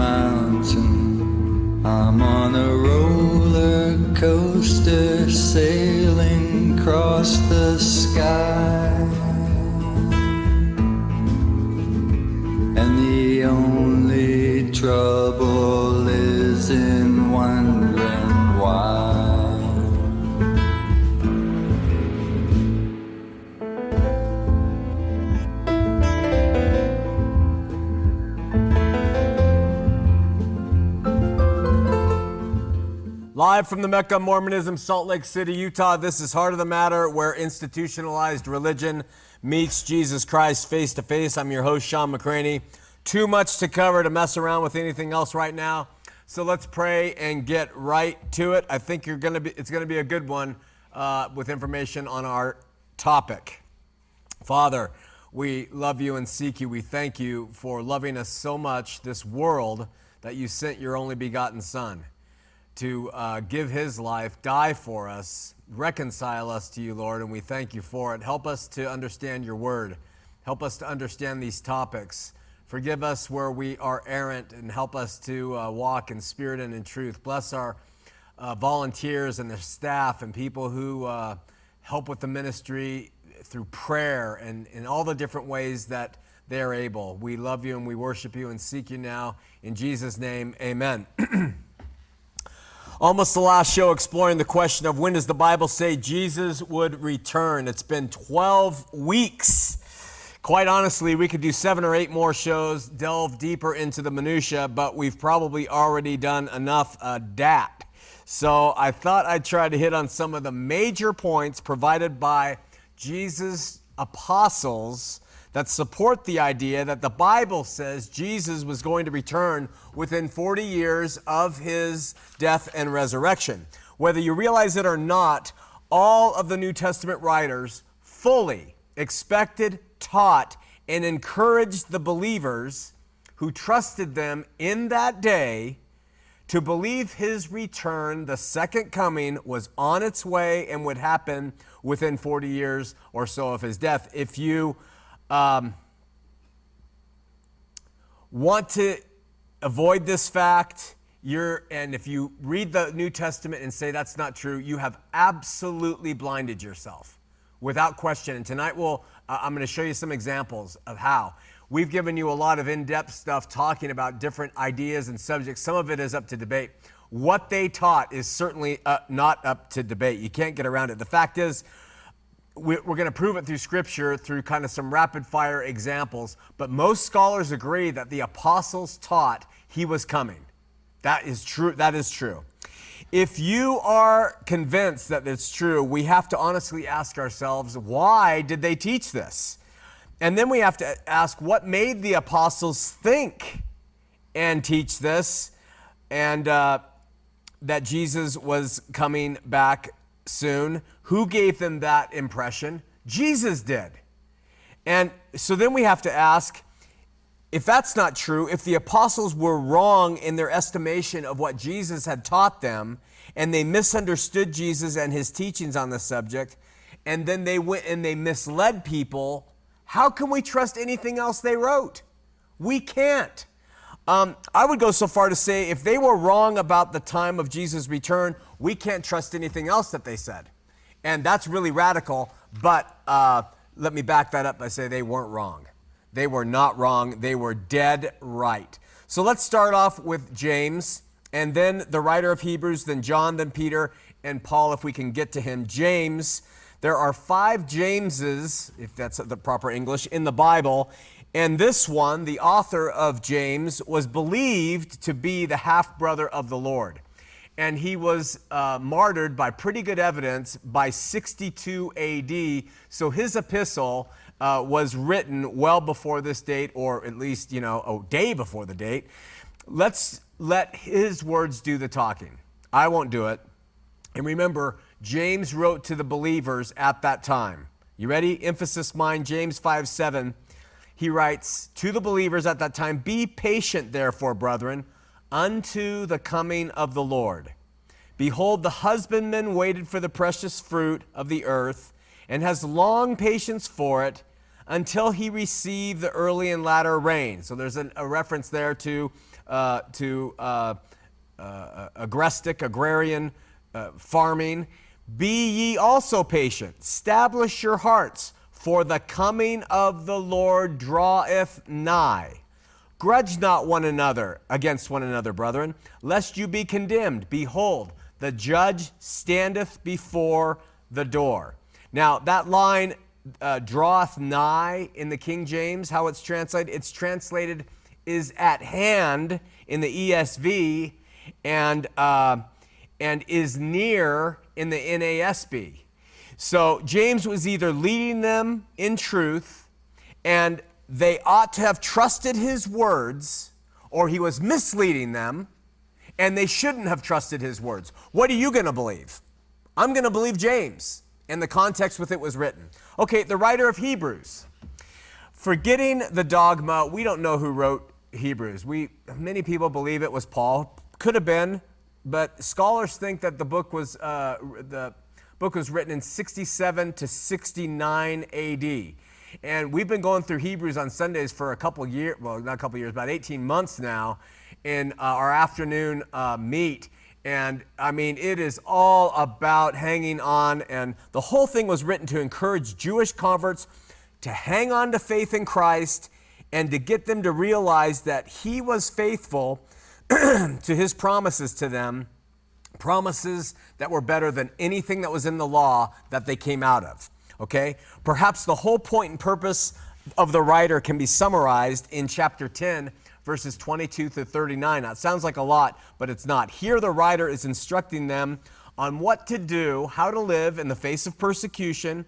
mountain, I'm on a roller coaster sailing across the sky. And the only trouble is Live from the Mecca of Mormonism, Salt Lake City, Utah. This is Heart of the Matter, where institutionalized religion meets Jesus Christ face to face. I'm your host, Shawn McCraney. Too much to cover to mess around with anything else right now. So let's pray and get right to it. I think you're gonna be. It's gonna be a good one uh, with information on our topic. Father, we love you and seek you. We thank you for loving us so much, this world, that you sent your only begotten Son to uh, give his life, die for us, reconcile us to you, Lord, and we thank you for it. Help us to understand your word. Help us to understand these topics. Forgive us where we are errant and help us to uh, walk in spirit and in truth. Bless our uh, volunteers and their staff and people who uh, help with the ministry through prayer and in all the different ways that they are able. We love you and we worship you and seek you now. In Jesus' name, amen. Almost the last show exploring the question of when does the Bible say Jesus would return? It's been 12 weeks. Quite honestly, we could do seven or eight more shows, delve deeper into the minutia, but we've probably already done enough uh, dat. So I thought I'd try to hit on some of the major points provided by Jesus' apostles that support the idea that the Bible says Jesus was going to return within 40 years of his death and resurrection. Whether you realize it or not, all of the New Testament writers fully expected, taught, and encouraged the believers who trusted them in that day to believe his return, the second coming, was on its way and would happen within 40 years or so of his death. If you um, want to avoid this fact, you're, and if you read the New Testament and say that's not true, you have absolutely blinded yourself without question. And tonight we'll, uh, I'm going to show you some examples of how. We've given you a lot of in depth stuff talking about different ideas and subjects. Some of it is up to debate. What they taught is certainly uh, not up to debate. You can't get around it. The fact is, we're going to prove it through scripture through kind of some rapid fire examples but most scholars agree that the apostles taught he was coming. That is true that is true. If you are convinced that it's true we have to honestly ask ourselves why did they teach this? And then we have to ask what made the apostles think and teach this and uh, that jesus was coming back soon. Who gave them that impression? Jesus did. And so then we have to ask if that's not true, if the apostles were wrong in their estimation of what Jesus had taught them, and they misunderstood Jesus and his teachings on the subject, and then they went and they misled people, how can we trust anything else they wrote? We can't. Um, I would go so far to say if they were wrong about the time of Jesus' return, we can't trust anything else that they said. And that's really radical, but uh, let me back that up by saying they weren't wrong. They were not wrong, they were dead right. So let's start off with James, and then the writer of Hebrews, then John, then Peter, and Paul, if we can get to him. James, there are five Jameses, if that's the proper English, in the Bible. And this one, the author of James, was believed to be the half brother of the Lord. And he was uh, martyred by pretty good evidence by 62 AD. So his epistle uh, was written well before this date, or at least, you know, a day before the date. let's let his words do the talking. I won't do it. And remember, James wrote to the believers at that time. You ready? Emphasis mine, James 5 7. He writes to the believers at that time Be patient, therefore, brethren, unto the coming of the Lord. Behold, the husbandman waited for the precious fruit of the earth and has long patience for it until he receive the early and latter rain. So there's an, a reference there to, uh, to uh, uh, agrestic, agrarian uh, farming. Be ye also patient, establish your hearts, for the coming of the Lord draweth nigh. Grudge not one another against one another, brethren, lest you be condemned. Behold, the judge standeth before the door. Now, that line, uh, draweth nigh in the King James, how it's translated, it's translated is at hand in the ESV and, uh, and is near in the NASB. So James was either leading them in truth and they ought to have trusted his words, or he was misleading them and they shouldn't have trusted his words. What are you going to believe? I'm going to believe James and the context with it was written. Okay, the writer of Hebrews. Forgetting the dogma, we don't know who wrote Hebrews. We many people believe it was Paul. Could have been, but scholars think that the book was uh, the book was written in 67 to 69 A.D. And we've been going through Hebrews on Sundays for a couple years, well, not a couple years, about 18 months now in uh, our afternoon uh, meet. And I mean, it is all about hanging on. And the whole thing was written to encourage Jewish converts to hang on to faith in Christ and to get them to realize that He was faithful to His promises to them, promises that were better than anything that was in the law that they came out of. Okay? Perhaps the whole point and purpose of the writer can be summarized in chapter 10 verses 22 to 39. Now, it sounds like a lot, but it's not. Here, the writer is instructing them on what to do, how to live in the face of persecution,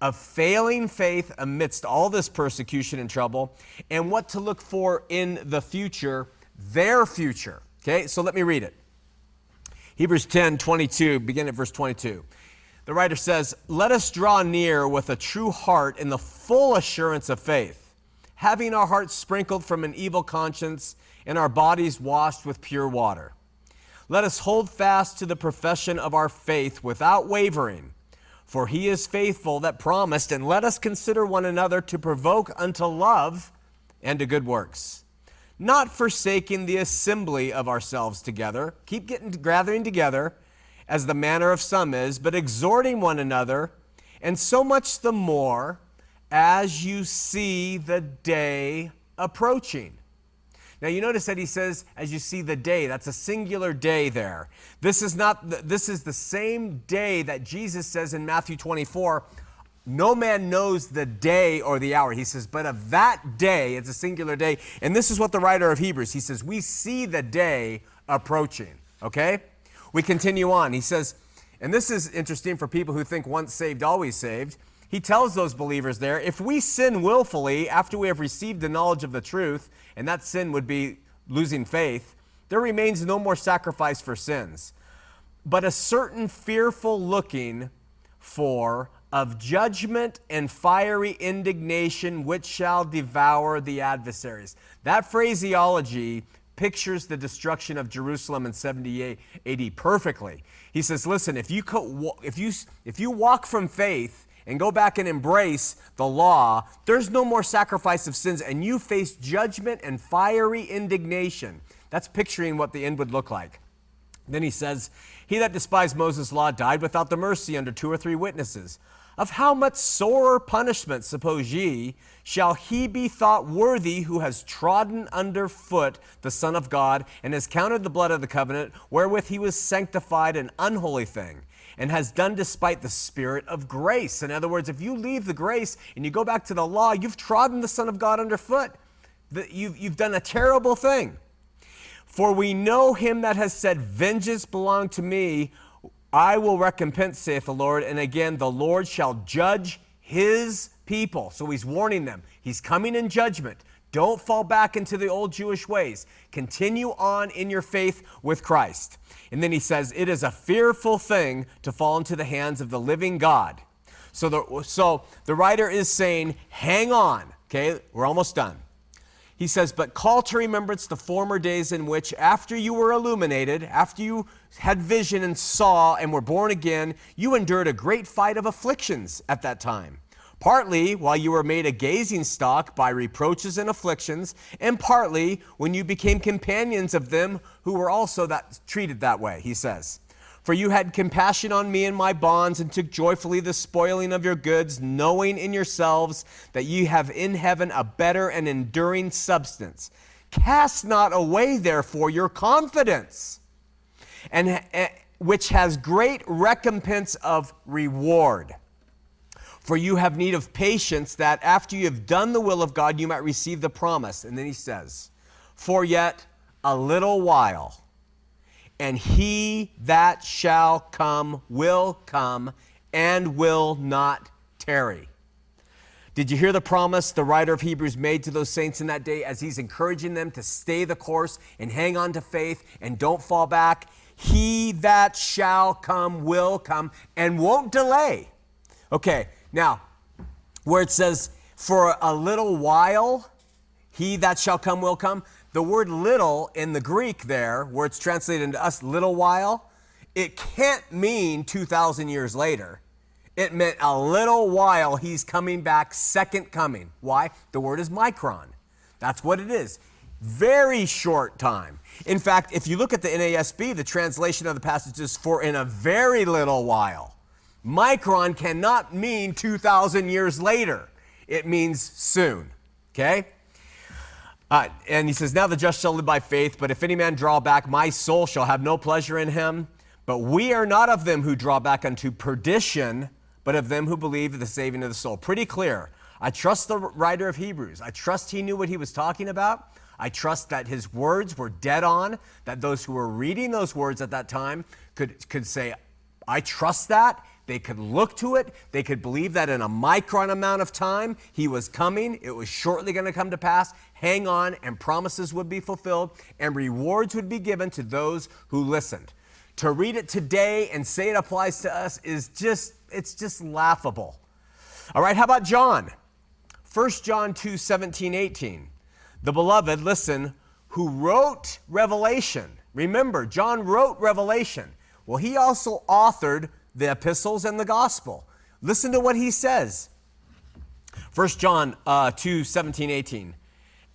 of failing faith amidst all this persecution and trouble, and what to look for in the future, their future. Okay, so let me read it. Hebrews 10 22, begin at verse 22. The writer says, Let us draw near with a true heart in the full assurance of faith having our hearts sprinkled from an evil conscience and our bodies washed with pure water. Let us hold fast to the profession of our faith without wavering, for he is faithful that promised, and let us consider one another to provoke unto love and to good works. Not forsaking the assembly of ourselves together, keep getting gathering together, as the manner of some is, but exhorting one another, and so much the more as you see the day approaching. Now you notice that he says, as you see the day, that's a singular day there. This is not, the, this is the same day that Jesus says in Matthew 24, no man knows the day or the hour. He says, but of that day, it's a singular day. And this is what the writer of Hebrews, he says, we see the day approaching. Okay? We continue on. He says, and this is interesting for people who think once saved, always saved he tells those believers there if we sin willfully after we have received the knowledge of the truth, and that sin would be losing faith, there remains no more sacrifice for sins, but a certain fearful looking for of judgment and fiery indignation which shall devour the adversaries. That phraseology pictures the destruction of Jerusalem in 70 AD perfectly. He says, listen, if you, if you, if you walk from faith and go back and embrace the law, there's no more sacrifice of sins, and you face judgment and fiery indignation. That's picturing what the end would look like. Then he says, He that despised Moses' law died without the mercy under two or three witnesses. Of how much sorer punishment, suppose ye, shall he be thought worthy who has trodden under foot the Son of God, and has counted the blood of the covenant, wherewith he was sanctified an unholy thing? and has done despite the Spirit of grace. In other words, if you leave the grace and you go back to the law, you've trodden the Son of God underfoot. You've, you've done a terrible thing. For we know him that has said, Vengeance belong to me, I will recompense, saith the Lord. And again, the Lord shall judge his people. So he's warning them. He's coming in judgment. Don't fall back into the old Jewish ways. Continue on in your faith with Christ. And then he says, It is a fearful thing to fall into the hands of the living God. So the, so the writer is saying, Hang on. Okay, we're almost done. He says, But call to remembrance the former days in which, after you were illuminated, after you had vision and saw and were born again, you endured a great fight of afflictions at that time partly while you were made a gazing stock by reproaches and afflictions, and partly when you became companions of them who were also that, treated that way, he says. For you had compassion on me and my bonds, and took joyfully the spoiling of your goods, knowing in yourselves that ye have in heaven a better and enduring substance. Cast not away, therefore, your confidence, and, and which has great recompense of reward. For you have need of patience, that after you have done the will of God, you might receive the promise. And then he says, For yet a little while, and he that shall come will come and will not tarry. Did you hear the promise the writer of Hebrews made to those saints in that day as he's encouraging them to stay the course and hang on to faith and don't fall back? He that shall come will come and won't delay. Okay, now, where it says, for a little while, he that shall come will come, the word little in the Greek there, where it's translated into us, little while, it can't mean 2,000 years later. It meant a little while he's coming back, second coming. Why? The word is micron. That's what it is. Very short time. In fact, if you look at the NASB, the translation of the passage is for in a very little while. Micron cannot mean 2,000 years later. It means soon. Okay? Uh, and he says, Now the just shall live by faith, but if any man draw back, my soul shall have no pleasure in him. But we are not of them who draw back unto perdition, but of them who believe the saving of the soul. Pretty clear. I trust the writer of Hebrews. I trust he knew what he was talking about. I trust that his words were dead on, that those who were reading those words at that time could, could say, I trust that. They could look to it. They could believe that in a micron amount of time, he was coming. It was shortly going to come to pass. Hang on, and promises would be fulfilled, and rewards would be given to those who listened. To read it today and say it applies to us is just, it's just laughable. All right, how about John? 1 John 2 17, 18. The beloved, listen, who wrote Revelation. Remember, John wrote Revelation. Well, he also authored the epistles and the gospel. Listen to what he says. 1 John uh, 2 17, 18.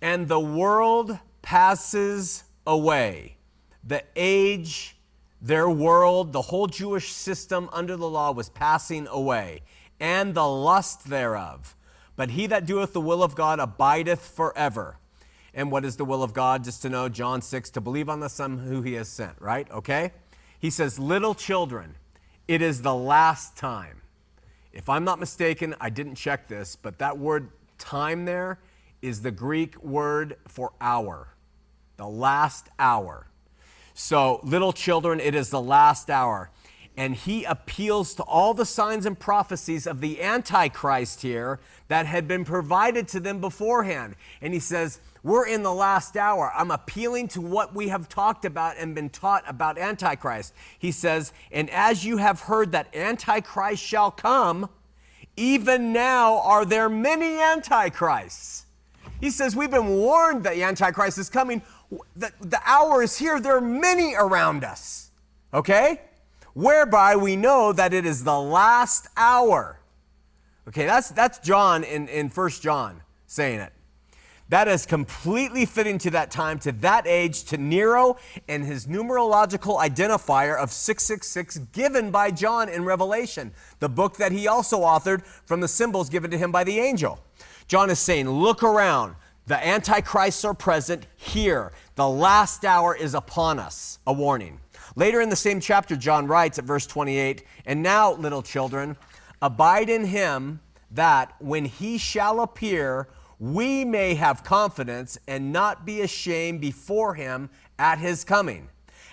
And the world passes away. The age, their world, the whole Jewish system under the law was passing away, and the lust thereof. But he that doeth the will of God abideth forever. And what is the will of God? Just to know, John 6, to believe on the Son who he has sent, right? Okay? He says, Little children, it is the last time. If I'm not mistaken, I didn't check this, but that word time there is the Greek word for hour, the last hour. So, little children, it is the last hour. And he appeals to all the signs and prophecies of the Antichrist here that had been provided to them beforehand. And he says, we're in the last hour. I'm appealing to what we have talked about and been taught about Antichrist. He says, And as you have heard that Antichrist shall come, even now are there many Antichrists. He says, We've been warned that the Antichrist is coming. The, the hour is here. There are many around us. Okay? Whereby we know that it is the last hour. Okay, that's, that's John in, in 1 John saying it. That is completely fitting to that time, to that age, to Nero and his numerological identifier of 666 given by John in Revelation, the book that he also authored from the symbols given to him by the angel. John is saying, Look around. The antichrists are present here. The last hour is upon us. A warning. Later in the same chapter, John writes at verse 28 And now, little children, abide in him that when he shall appear, we may have confidence and not be ashamed before Him at His coming.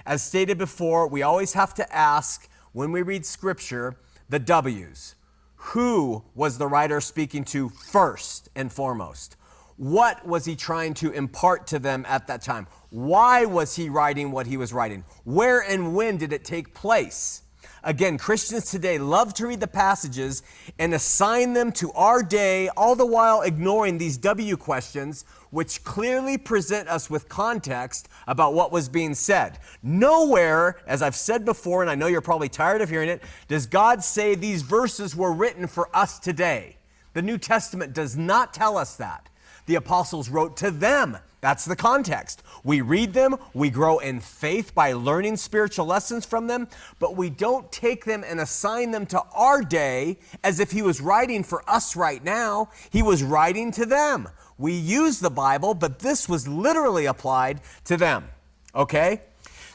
As stated before, we always have to ask when we read Scripture the W's. Who was the writer speaking to first and foremost? What was he trying to impart to them at that time? Why was he writing what he was writing? Where and when did it take place? Again, Christians today love to read the passages and assign them to our day, all the while ignoring these W questions, which clearly present us with context about what was being said. Nowhere, as I've said before, and I know you're probably tired of hearing it, does God say these verses were written for us today. The New Testament does not tell us that. The apostles wrote to them that's the context. We read them, we grow in faith by learning spiritual lessons from them, but we don't take them and assign them to our day as if he was writing for us right now. He was writing to them. We use the Bible, but this was literally applied to them. Okay?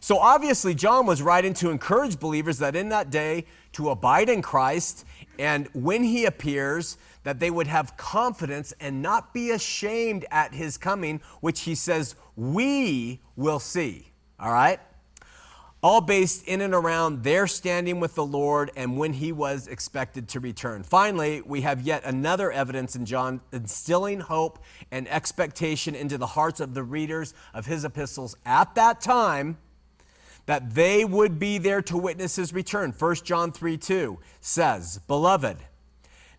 So obviously, John was writing to encourage believers that in that day to abide in Christ, and when he appears, that they would have confidence and not be ashamed at his coming, which he says, we will see. All right? All based in and around their standing with the Lord and when he was expected to return. Finally, we have yet another evidence in John instilling hope and expectation into the hearts of the readers of his epistles at that time that they would be there to witness his return. 1 John 3 2 says, Beloved,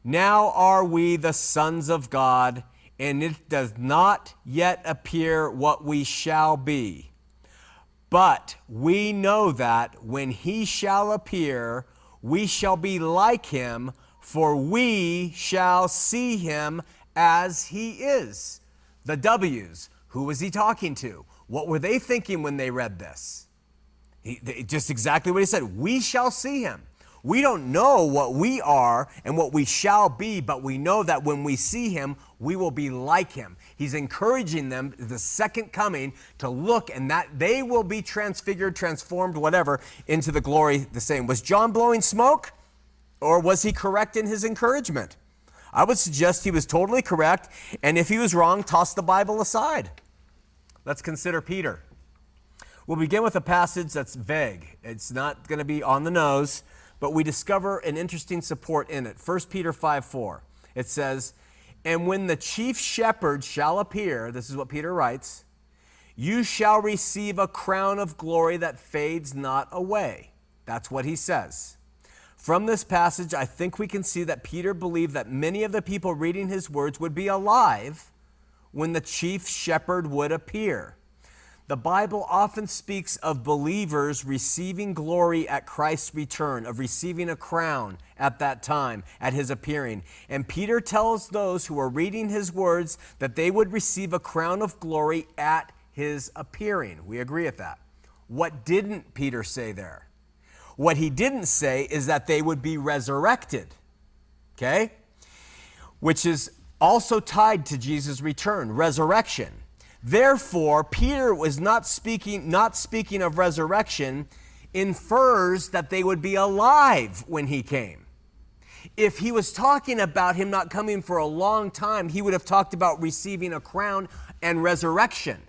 now are we the sons of God, and it does not yet appear what we shall be. But we know that when he shall appear, we shall be like him, for we shall see him as he is. The W's. Who was he talking to? What were they thinking when they read this? He, just exactly what he said. We shall see him. We don't know what we are and what we shall be, but we know that when we see him, we will be like him. He's encouraging them, the second coming, to look and that they will be transfigured, transformed, whatever, into the glory the same. Was John blowing smoke or was he correct in his encouragement? I would suggest he was totally correct, and if he was wrong, toss the Bible aside. Let's consider Peter. We'll begin with a passage that's vague. It's not going to be on the nose but we discover an interesting support in it. 1 Peter 5 4. It says, And when the chief shepherd shall appear, this is what Peter writes, you shall receive a crown of glory that fades not away. That's what he says. From this passage, I think we can see that Peter believed that many of the people reading his words would be alive when the chief shepherd would appear. The Bible often speaks of believers receiving glory at Christ's return, of receiving a crown at that time, at his appearing. And Peter tells those who are reading his words that they would receive a crown of glory at his appearing. We agree with that. What didn't Peter say there? What he didn't say is that they would be resurrected. Okay? Which is also tied to Jesus' return, resurrection. Therefore, Peter was not speaking, not speaking of resurrection, infers that they would be alive when he came. If he was talking about him not coming for a long time, he would have talked about receiving a crown and resurrection.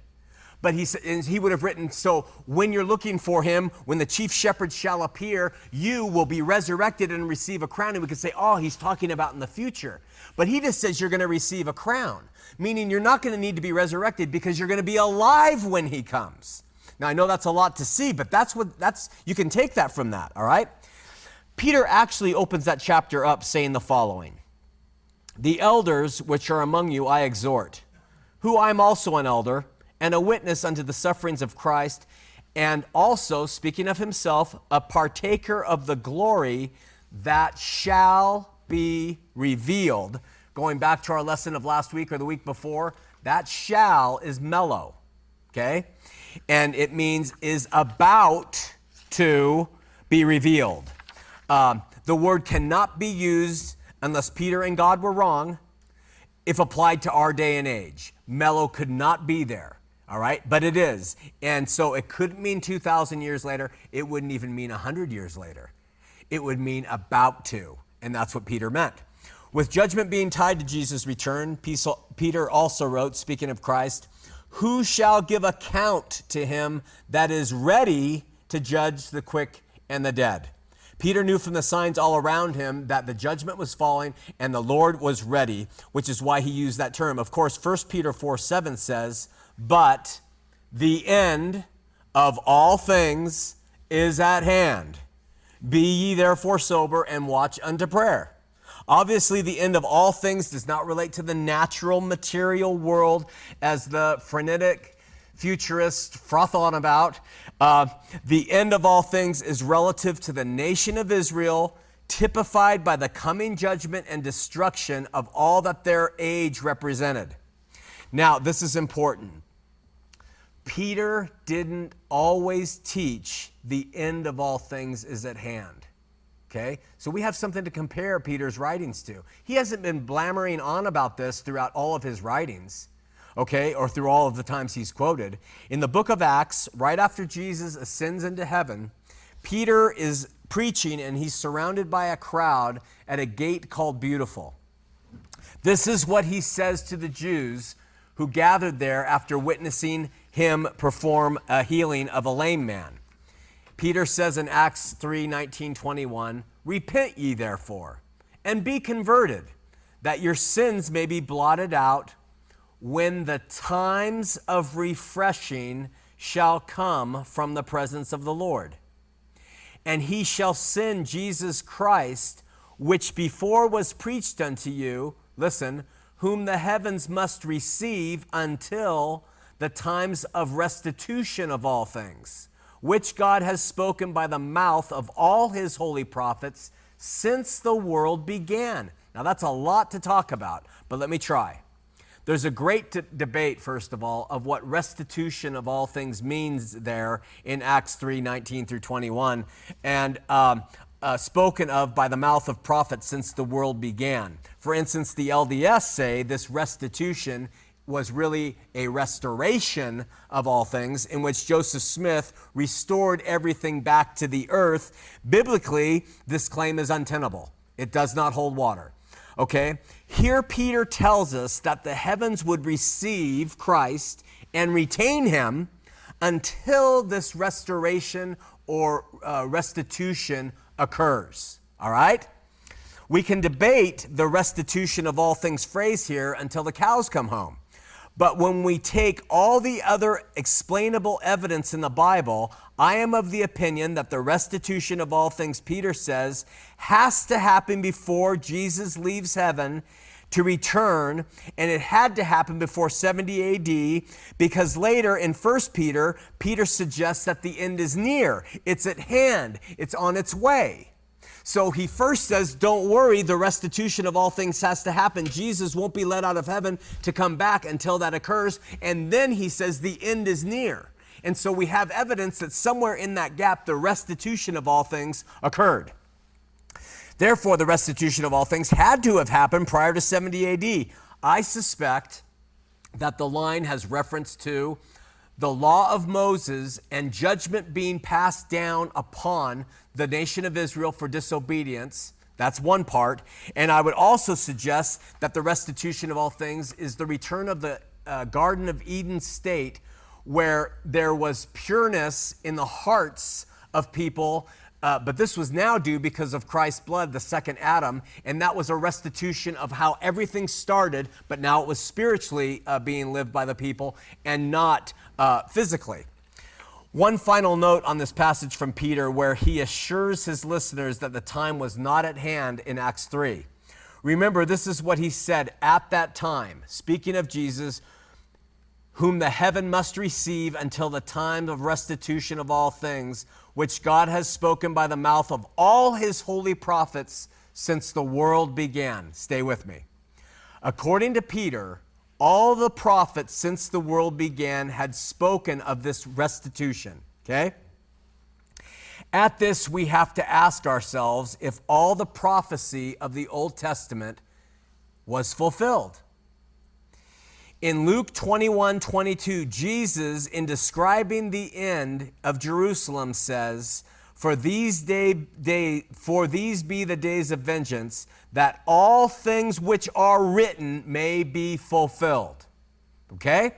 But he, he would have written, So when you're looking for him, when the chief shepherd shall appear, you will be resurrected and receive a crown. And we could say, Oh, he's talking about in the future. But he just says you're going to receive a crown, meaning you're not going to need to be resurrected because you're going to be alive when he comes. Now, I know that's a lot to see, but that's what that's, you can take that from that, all right? Peter actually opens that chapter up saying the following The elders which are among you I exhort, who I'm also an elder and a witness unto the sufferings of Christ, and also, speaking of himself, a partaker of the glory that shall be revealed. Going back to our lesson of last week or the week before, that shall is mello, okay? And it means is about to be revealed. Um, the word cannot be used unless Peter and God were wrong if applied to our day and age. Mello could not be there. All right, but it is. And so it couldn't mean 2,000 years later. It wouldn't even mean 100 years later. It would mean about to. And that's what Peter meant. With judgment being tied to Jesus' return, Peter also wrote, speaking of Christ, Who shall give account to him that is ready to judge the quick and the dead? Peter knew from the signs all around him that the judgment was falling and the Lord was ready, which is why he used that term. Of course, 1 Peter 4 7 says, But the end of all things is at hand. Be ye therefore sober and watch unto prayer. Obviously, the end of all things does not relate to the natural material world as the frenetic futurist froth on about. Uh, the end of all things is relative to the nation of Israel, typified by the coming judgment and destruction of all that their age represented. Now, this is important. Peter didn't always teach the end of all things is at hand. Okay? So we have something to compare Peter's writings to. He hasn't been blammering on about this throughout all of his writings, okay, or through all of the times he's quoted. In the book of Acts, right after Jesus ascends into heaven, Peter is preaching and he's surrounded by a crowd at a gate called Beautiful. This is what he says to the Jews who gathered there after witnessing him perform a healing of a lame man. Peter says in Acts 3 19, 21, Repent ye therefore, and be converted, that your sins may be blotted out when the times of refreshing shall come from the presence of the Lord. And he shall send Jesus Christ, which before was preached unto you, listen, whom the heavens must receive until the times of restitution of all things, which God has spoken by the mouth of all his holy prophets since the world began. Now, that's a lot to talk about, but let me try. There's a great t- debate, first of all, of what restitution of all things means there in Acts 3 19 through 21. And um, uh, spoken of by the mouth of prophets since the world began. For instance, the LDS say this restitution was really a restoration of all things, in which Joseph Smith restored everything back to the earth. Biblically, this claim is untenable, it does not hold water. Okay? Here, Peter tells us that the heavens would receive Christ and retain him until this restoration or uh, restitution occurs. All right? We can debate the restitution of all things phrase here until the cows come home. But when we take all the other explainable evidence in the Bible, I am of the opinion that the restitution of all things, Peter says, has to happen before Jesus leaves heaven to return, and it had to happen before 70 AD because later in 1 Peter, Peter suggests that the end is near, it's at hand, it's on its way. So he first says, Don't worry, the restitution of all things has to happen. Jesus won't be let out of heaven to come back until that occurs. And then he says, The end is near. And so we have evidence that somewhere in that gap, the restitution of all things occurred. Therefore, the restitution of all things had to have happened prior to 70 AD. I suspect that the line has reference to the law of Moses and judgment being passed down upon the nation of Israel for disobedience. That's one part. And I would also suggest that the restitution of all things is the return of the uh, Garden of Eden state where there was pureness in the hearts of people uh, but this was now due because of Christ's blood, the second Adam, and that was a restitution of how everything started, but now it was spiritually uh, being lived by the people and not uh, physically. One final note on this passage from Peter where he assures his listeners that the time was not at hand in Acts 3. Remember, this is what he said at that time, speaking of Jesus, whom the heaven must receive until the time of restitution of all things which God has spoken by the mouth of all his holy prophets since the world began. Stay with me. According to Peter, all the prophets since the world began had spoken of this restitution. Okay? At this, we have to ask ourselves if all the prophecy of the Old Testament was fulfilled. In Luke 21 22, Jesus, in describing the end of Jerusalem, says, for these day, day for these be the days of vengeance that all things which are written may be fulfilled okay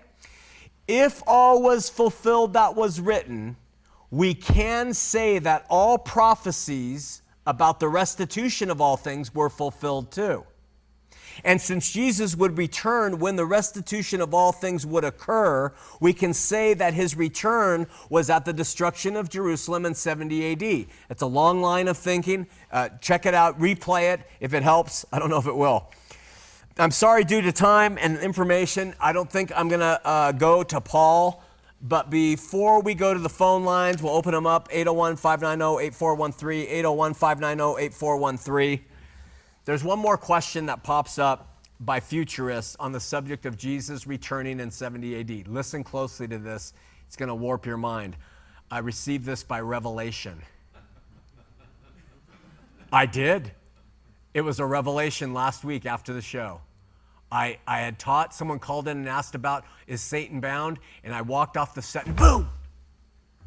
if all was fulfilled that was written we can say that all prophecies about the restitution of all things were fulfilled too. And since Jesus would return when the restitution of all things would occur, we can say that his return was at the destruction of Jerusalem in 70 AD. It's a long line of thinking. Uh, check it out, replay it if it helps. I don't know if it will. I'm sorry, due to time and information, I don't think I'm going to uh, go to Paul. But before we go to the phone lines, we'll open them up 801 590 8413, 801 590 8413. There's one more question that pops up by futurists on the subject of Jesus returning in 70 AD. Listen closely to this, it's going to warp your mind. I received this by revelation. I did. It was a revelation last week after the show. I, I had taught, someone called in and asked about, is Satan bound? And I walked off the set and boom!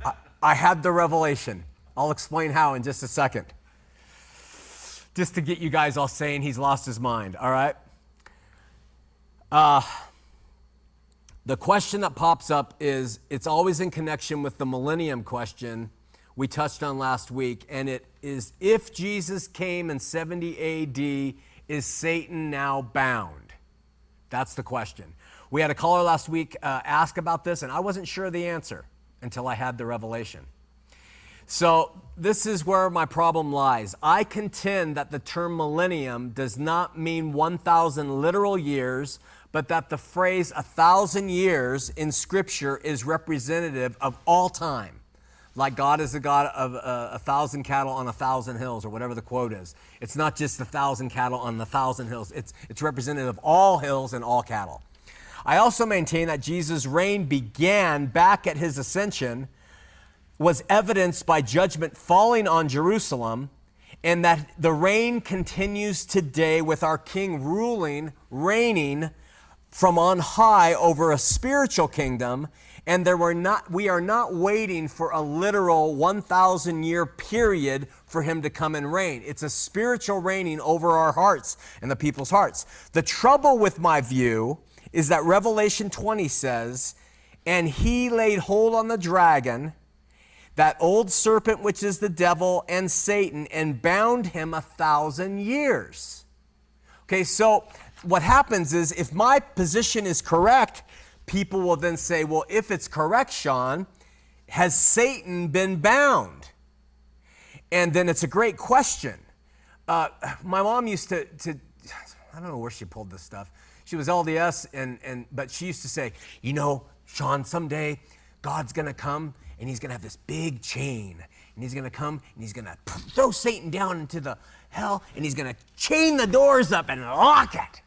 I, I had the revelation. I'll explain how in just a second just to get you guys all saying he's lost his mind, all right? Uh, the question that pops up is it's always in connection with the millennium question we touched on last week, and it is if Jesus came in 70 AD, is Satan now bound? That's the question. We had a caller last week uh, ask about this, and I wasn't sure the answer until I had the revelation. So, this is where my problem lies. I contend that the term millennium does not mean 1,000 literal years, but that the phrase a thousand years in Scripture is representative of all time. Like God is the God of uh, a thousand cattle on a thousand hills, or whatever the quote is. It's not just a thousand cattle on a thousand hills, it's, it's representative of all hills and all cattle. I also maintain that Jesus' reign began back at his ascension was evidenced by judgment falling on Jerusalem, and that the reign continues today with our king ruling, reigning from on high over a spiritual kingdom. And there were not, we are not waiting for a literal 1,000 year period for him to come and reign. It's a spiritual reigning over our hearts and the people's hearts. The trouble with my view is that Revelation 20 says, And he laid hold on the dragon that old serpent which is the devil and Satan, and bound him a thousand years. Okay, so what happens is if my position is correct, people will then say, well, if it's correct, Shawn, has Satan been bound? And then it's a great question. Uh, my mom used to, to, I don't know where she pulled this stuff. She was LDS, and, and, but she used to say, you know, Shawn, someday God's going to come and he's going to have this big chain. And he's going to come and he's going to throw Satan down into the hell and he's going to chain the doors up and lock it.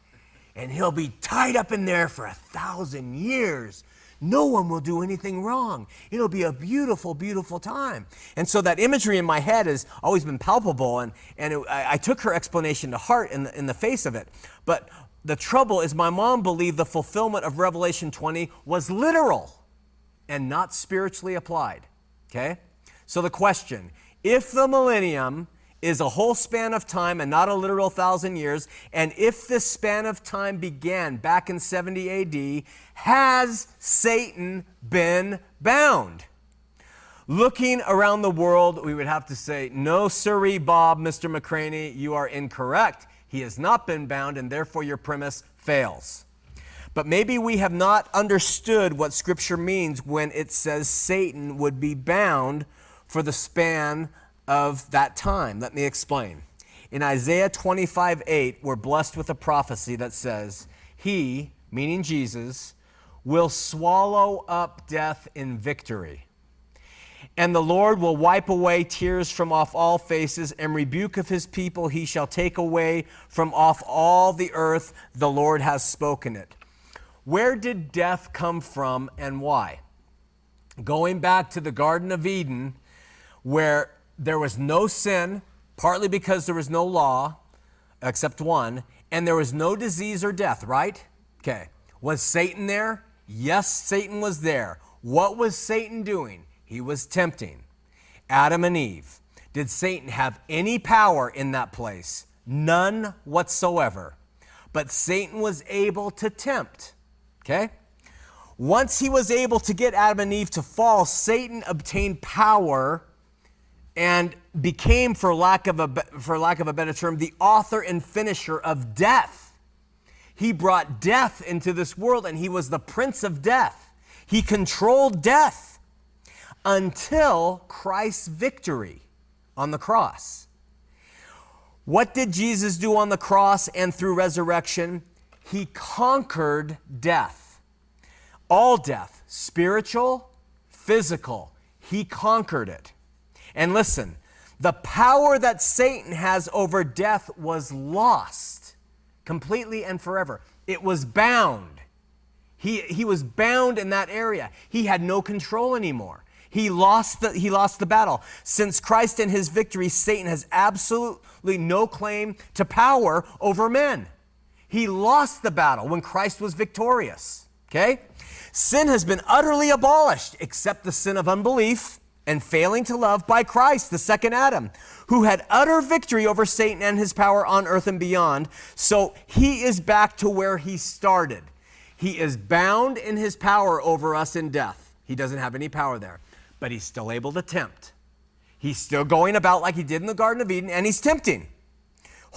And he'll be tied up in there for a thousand years. No one will do anything wrong. It'll be a beautiful, beautiful time. And so that imagery in my head has always been palpable, and, and it, I, I, took her explanation to heart in the, in the face of it. But the trouble is, my mom believed the fulfillment of Revelation 20 was literal and not spiritually applied. Okay? So the question if the millennium is a whole span of time and not a literal thousand years, and if this span of time began back in 70 AD, has Satan been bound? Looking around the world, we would have to say, no, sirree, Bob, Mr. McCraney, you are incorrect. He has not been bound, and therefore your premise fails. But maybe we have not understood what Scripture means when it says Satan would be bound for the span of that time. Let me explain. In Isaiah 25 8, we're blessed with a prophecy that says, He, meaning Jesus, will swallow up death in victory. And the Lord will wipe away tears from off all faces, and rebuke of his people he shall take away from off all the earth. The Lord has spoken it. Where did death come from and why? Going back to the Garden of Eden, where there was no sin, partly because there was no law, except one, and there was no disease or death, right? Okay. Was Satan there? Yes, Satan was there. What was Satan doing? He was tempting Adam and Eve. Did Satan have any power in that place? None whatsoever. But Satan was able to tempt. Okay? Once he was able to get Adam and Eve to fall, Satan obtained power and became, for lack, of a, for lack of a better term, the author and finisher of death. He brought death into this world and he was the prince of death. He controlled death until Christ's victory on the cross. What did Jesus do on the cross and through resurrection? He conquered death. All death, spiritual, physical. He conquered it. And listen, the power that Satan has over death was lost completely and forever. It was bound. He, he was bound in that area. He had no control anymore. He lost, the, he lost the battle. Since Christ and his victory, Satan has absolutely no claim to power over men. He lost the battle when Christ was victorious. Okay? Sin has been utterly abolished, except the sin of unbelief and failing to love by Christ, the second Adam, who had utter victory over Satan and his power on earth and beyond. So he is back to where he started. He is bound in his power over us in death. He doesn't have any power there, but he's still able to tempt. He's still going about like he did in the Garden of Eden, and he's tempting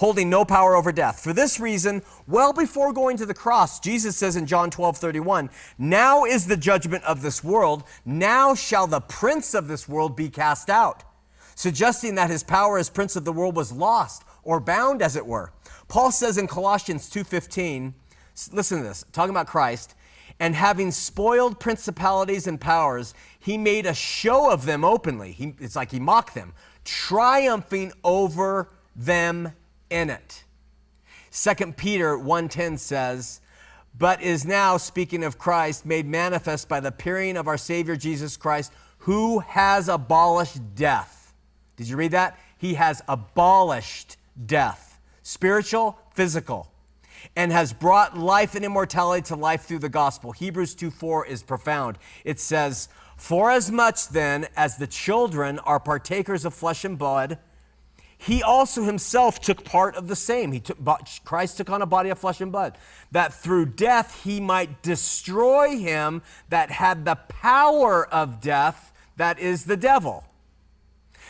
holding no power over death. For this reason, well before going to the cross, Jesus says in John 12 31, Now is the judgment of this world, now shall the prince of this world be cast out, suggesting that his power as prince of the world was lost or bound, as it were. Paul says in Colossians 2:15, listen to this, talking about Christ, and having spoiled principalities and powers, he made a show of them openly. He, it's like he mocked them, triumphing over them in it. 2 Peter 1:10 says, "But is now speaking of Christ made manifest by the appearing of our Savior Jesus Christ, who has abolished death." Did you read that? He has abolished death, spiritual, physical, and has brought life and immortality to life through the gospel. Hebrews 2:4 is profound. It says, "For as much then as the children are partakers of flesh and blood, he also himself took part of the same. He took, Christ took on a body of flesh and blood, that through death he might destroy him that had the power of death, that is the devil.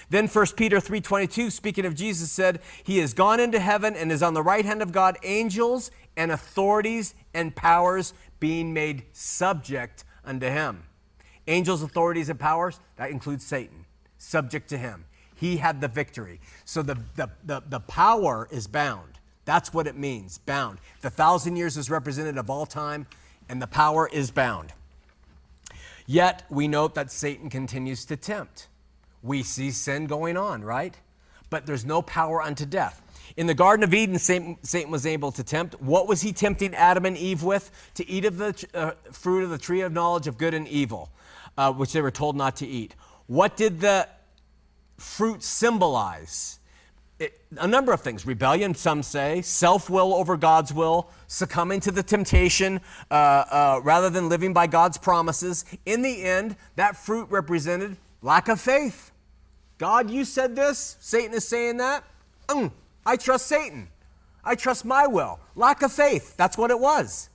Then 1 Peter 3:22 speaking of Jesus said, "He has gone into heaven and is on the right hand of God, angels and authorities and powers being made subject unto him." Angels, authorities and powers, that includes Satan, subject to him. He had the victory. So the, the, the, the, power is bound. That's what it means, bound. The thousand years is represented of all time, and the power is bound. Yet we note that Satan continues to tempt. We see sin going on, right? But there's no power unto death. In the Garden of Eden, Satan was able to tempt. What was he tempting Adam and Eve with? To eat of the uh, fruit of the tree of knowledge of good and evil, uh, which they were told not to eat. What did the fruit symbolize? It, a number of things rebellion, some say, self will over God's will, succumbing to the temptation uh, uh, rather than living by God's promises. In the end, that fruit represented lack of faith. God, you said this, Satan is saying that. Mm, I trust Satan. I trust my will. Lack of faith, that's what it was.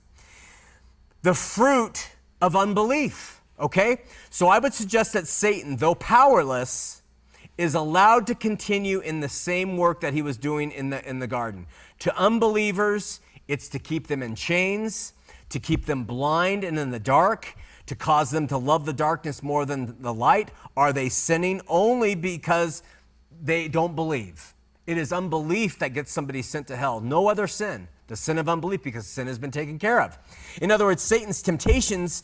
The fruit of unbelief, okay? So I would suggest that Satan, though powerless, is allowed to continue in the same work that he was doing in the, in the garden. To unbelievers, it's to keep them in chains, to keep them blind and in the dark, to cause them to love the darkness more than the light. Are they sinning only because they don't believe? It is unbelief that gets somebody sent to hell. No other sin. The sin of unbelief, because sin has been taken care of. In other words, Satan's temptations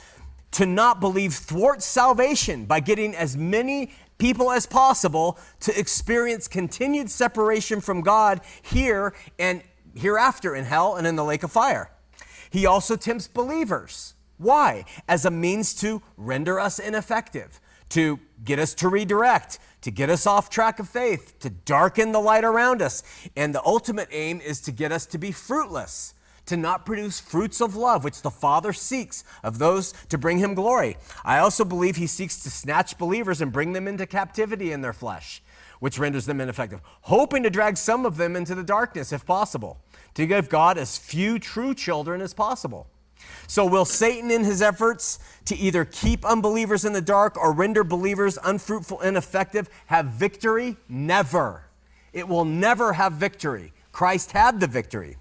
to not believe thwart salvation by getting as many people as possible to experience continued separation from God here and hereafter in hell and in the lake of fire. He also tempts believers. Why? As a means to render us ineffective, to get us to redirect, to get us off track of faith, to darken the light around us. And the ultimate aim is to get us to be fruitless to not produce fruits of love, which the Father seeks of those to bring him glory. I also believe he seeks to snatch believers and bring them into captivity in their flesh, which renders them ineffective, hoping to drag some of them into the darkness if possible, to give God as few true children as possible. So, will Satan, in his efforts to either keep unbelievers in the dark or render believers unfruitful and ineffective, have victory? Never. It will never have victory. Christ had the victory.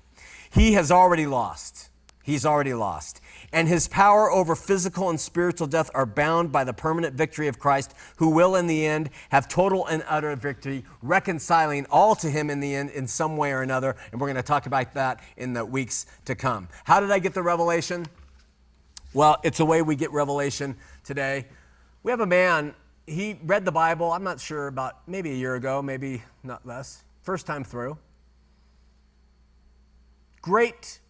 He has already lost. He's already lost. And his power over physical and spiritual death are bound by the permanent victory of Christ, who will in the end have total and utter victory, reconciling all to him in the end in some way or another. And we're going to talk about that in the weeks to come. How did I get the revelation? Well, it's a way we get revelation today. We have a man, he read the Bible, I'm not sure, about maybe a year ago, maybe not less, first time through. Great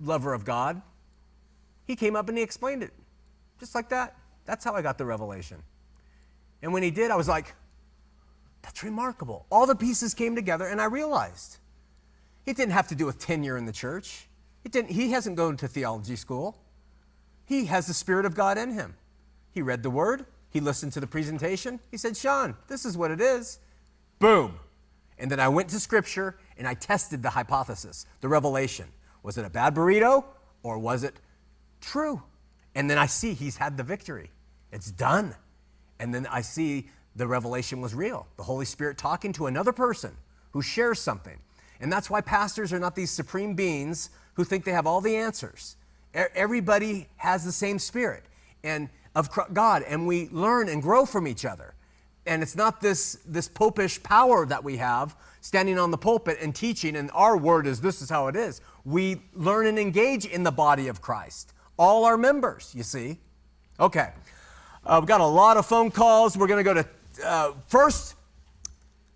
lover of God. He came up and he explained it. Just like that. That's how I got the revelation. And when he did, I was like, that's remarkable. All the pieces came together and I realized it didn't have to do with tenure in the church. It didn't, he hasn't gone to theology school. He has the Spirit of God in him. He read the word, he listened to the presentation. He said, Shawn, this is what it is. Boom. And then I went to scripture and I tested the hypothesis, the revelation. Was it a bad burrito or was it true? And then I see he's had the victory. It's done. And then I see the revelation was real. The Holy Spirit talking to another person who shares something. And that's why pastors are not these supreme beings who think they have all the answers. Everybody has the same spirit and of God, and we learn and grow from each other. And it's not this, this popish power that we have standing on the pulpit and teaching, and our word is this is how it is. We learn and engage in the body of Christ. All our members, you see. Okay. Uh, we've got a lot of phone calls. We're going to go to uh, first.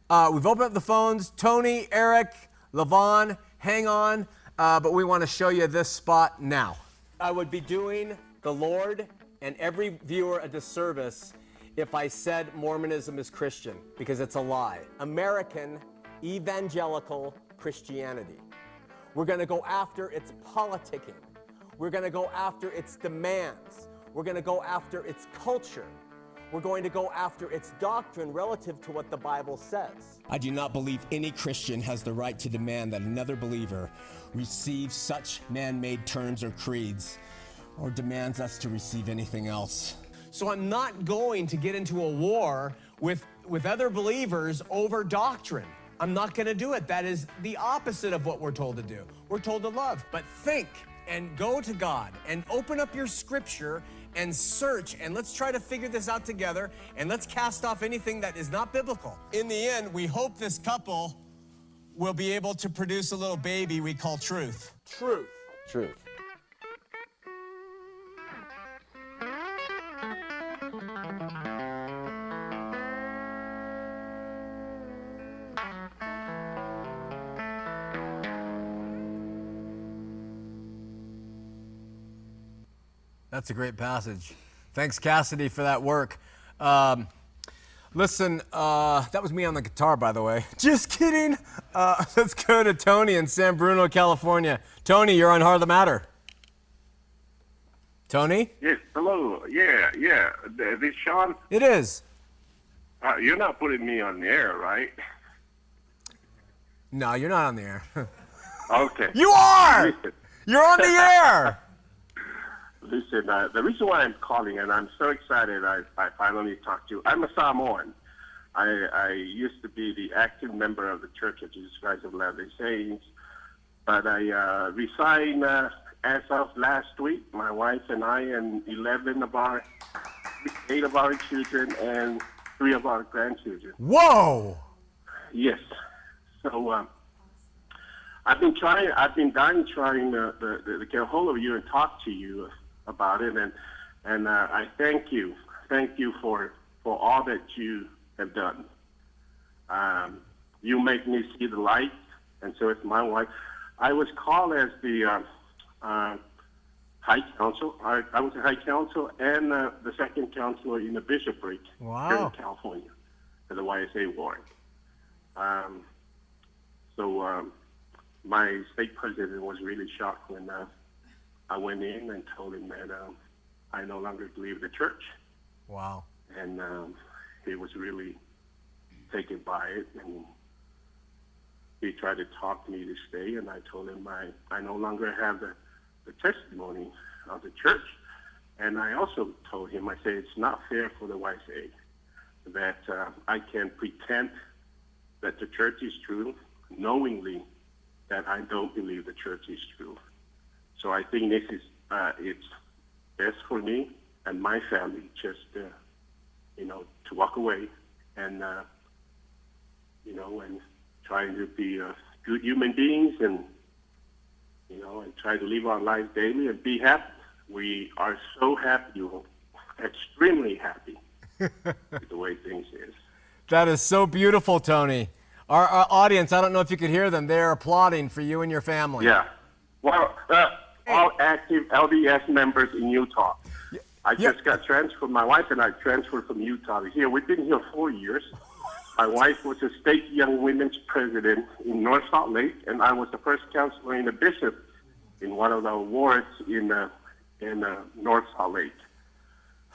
Uh, we've opened up the phones. Tony, Eric, Levon, hang on. Uh, but we want to show you this spot now. I would be doing the Lord and every viewer a disservice if I said Mormonism is Christian, because it's a lie. American evangelical Christianity. We're going to go after its politicking. We're going to go after its demands. We're going to go after its culture. We're going to go after its doctrine relative to what the Bible says. I do not believe any Christian has the right to demand that another believer receive such man made terms or creeds or demands us to receive anything else. So I'm not going to get into a war with, with other believers over doctrine. I'm not going to do it. That is the opposite of what we're told to do. We're told to love. But think and go to God and open up your scripture and search and let's try to figure this out together and let's cast off anything that is not biblical. In the end, we hope this couple will be able to produce a little baby we call truth. Truth. Truth. That's a great passage. Thanks, Cassidy, for that work. Um, listen, uh, that was me on the guitar, by the way. Just kidding. Uh, let's go to Tony in San Bruno, California. Tony, you're on Heart of the Matter. Tony? Yes, hello. Yeah, yeah. Is this Shawn? It is. Uh, you're not putting me on the air, right? No, you're not on the air. okay. You are! You're on the air! Listen, uh, the reason why I'm calling, and I'm so excited I, I finally talked to you, I'm a Samoan. I, I used to be the active member of the Church of Jesus Christ of Latter-day Saints, but I uh, resigned uh, as of last week. My wife and I and 11 of our, eight of our children and three of our grandchildren. Whoa! Yes. So um, I've been trying, I've been dying trying to, to, to get a hold of you and talk to you about it, and and uh, I thank you, thank you for for all that you have done. Um, you make me see the light, and so it's my wife. I was called as the uh, uh, high council. I, I was the high council and uh, the second counselor in the bishopric wow. here in California for the YSA ward. Um, so um, my state president was really shocked when uh, I went in and told him that um, I no longer believe the church. Wow. And um, he was really taken by it, and he tried to talk me to stay, and I told him I, I no longer have the the testimony of the church. And I also told him, I said, it's not fair for the YSA that uh, I can pretend that the church is true, knowingly that I don't believe the church is true. So I think this is uh, it's best for me and my family just uh, you know to walk away and uh, you know and trying to be uh, good human beings and you know and try to live our lives daily and be happy. We are so happy, extremely happy with the way things is. That is so beautiful, Tony. Our, our, audience, I don't know if you could hear them, they're applauding for you and your family. Yeah. Well, uh, all active LDS members in Utah. I Yeah. just got transferred. My wife and I transferred from Utah to here. We've been here four years. My wife was a state young women's president in North Salt Lake, and I was the first counselor and a bishop in one of the wards in uh, in uh, North Salt Lake.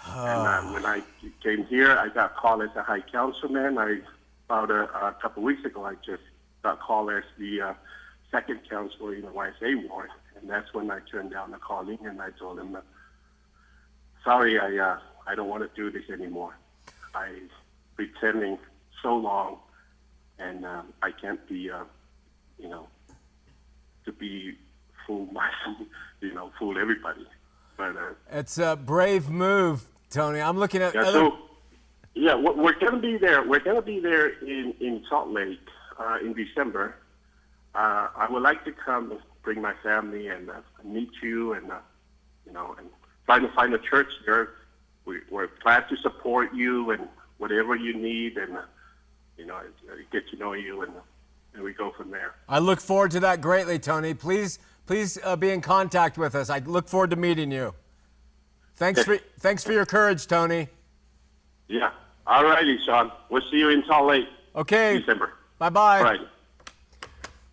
and uh, when I came here, I got called as a high councilman. I about a, a couple of weeks ago, I just got called as the uh, second counselor in the YSA ward, and that's when I turned down the calling and I told him, "Sorry, I uh, I don't want to do this anymore. I pretending so long, and um, I can't be, uh, you know, to be fool my, you know, fool everybody." But uh, It's a brave move, Tony. I'm looking at yeah, other- so yeah, we're, we're gonna be there. We're gonna be there in in Salt Lake uh, in December. Uh, I would like to come, bring my family, and uh, meet you, and uh, you know, and try to find a church there. We, we're glad to support you and whatever you need, and uh, you know, uh, get to know you, and and we go from there. I look forward to that greatly, Tony. Please, please uh, be in contact with us. I look forward to meeting you. Thanks for thanks for your courage, Tony. Yeah. All righty, Shawn. We'll see you in Salt Lake. Okay. December. Bye bye. All right.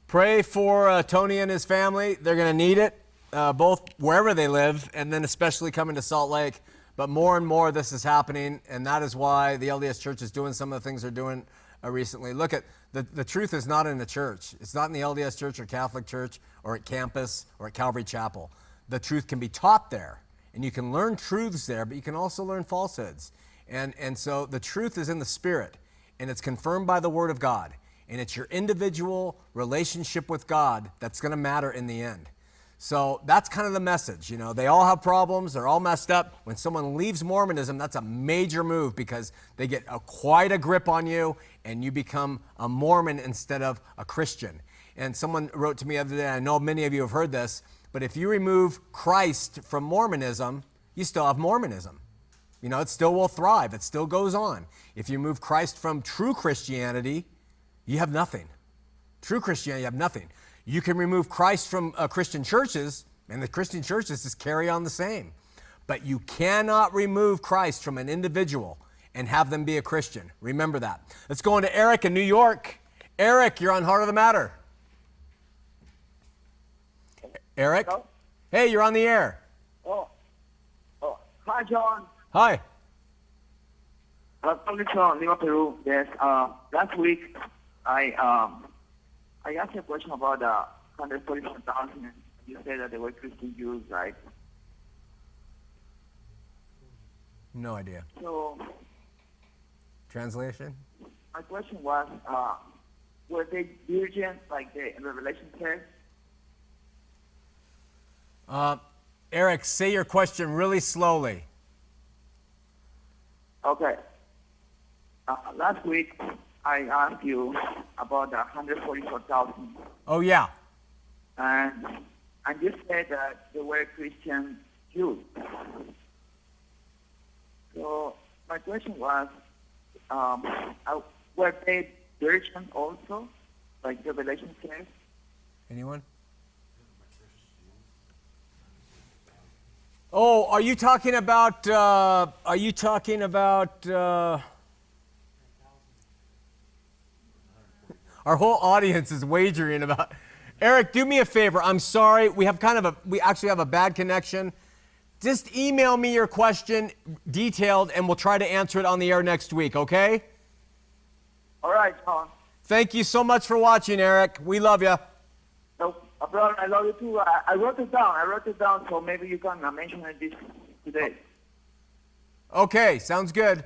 Pray for uh, Tony and his family. They're going to need it, uh, both wherever they live, and then especially coming to Salt Lake. But more and more, this is happening, and that is why the LDS Church is doing some of the things they're doing uh, recently. Look at the, the truth is not in the church. It's not in the LDS Church or Catholic Church or at campus or at Calvary Chapel. The truth can be taught there, and you can learn truths there, but you can also learn falsehoods. And, and so the truth is in the Spirit, and it's confirmed by the Word of God. And it's your individual relationship with God that's going to matter in the end. So that's kind of the message. You know, they all have problems, they're all messed up. When someone leaves Mormonism, that's a major move because they get a, quite a grip on you and you become a Mormon instead of a Christian. And someone wrote to me the other day, I know many of you have heard this, but if you remove Christ from Mormonism, you still have Mormonism. You know, it still will thrive, it still goes on. If you move Christ from true Christianity, you have nothing. True Christianity, you have nothing. You can remove Christ from uh, Christian churches, and the Christian churches just carry on the same. But you cannot remove Christ from an individual and have them be a Christian. Remember that. Let's go on to Eric in New York. Eric, you're on Heart of the Matter. Eric? Hello? Hey, you're on the air. Oh, oh, hi, John. Hi. I'm from Lima, Peru. Yes, uh, last week I um, I asked you a question about the 144,000. You said that they were Christian Jews, right? No idea. So Translation? my question was, uh, were they virgins like the Revelation says? Uh, Eric, say your question really slowly. Okay. Uh, last week I asked you about the 144,000. Oh, yeah. and and you said that they were Christian Jews. So my question was, um, uh, were they virgin also, like Revelation says? Anyone? Oh, are you talking about? Uh, are you talking about? Uh, our whole audience is wagering about. Eric, do me a favor. I'm sorry. We have kind of a. We actually have a bad connection. Just email me your question detailed, and we'll try to answer it on the air next week. Okay? All right, John. Thank you so much for watching, Eric. We love you. No, uh, brother, I love you too. I, I wrote it down. I wrote it down, so maybe you can uh, mention it this today. Okay, sounds good.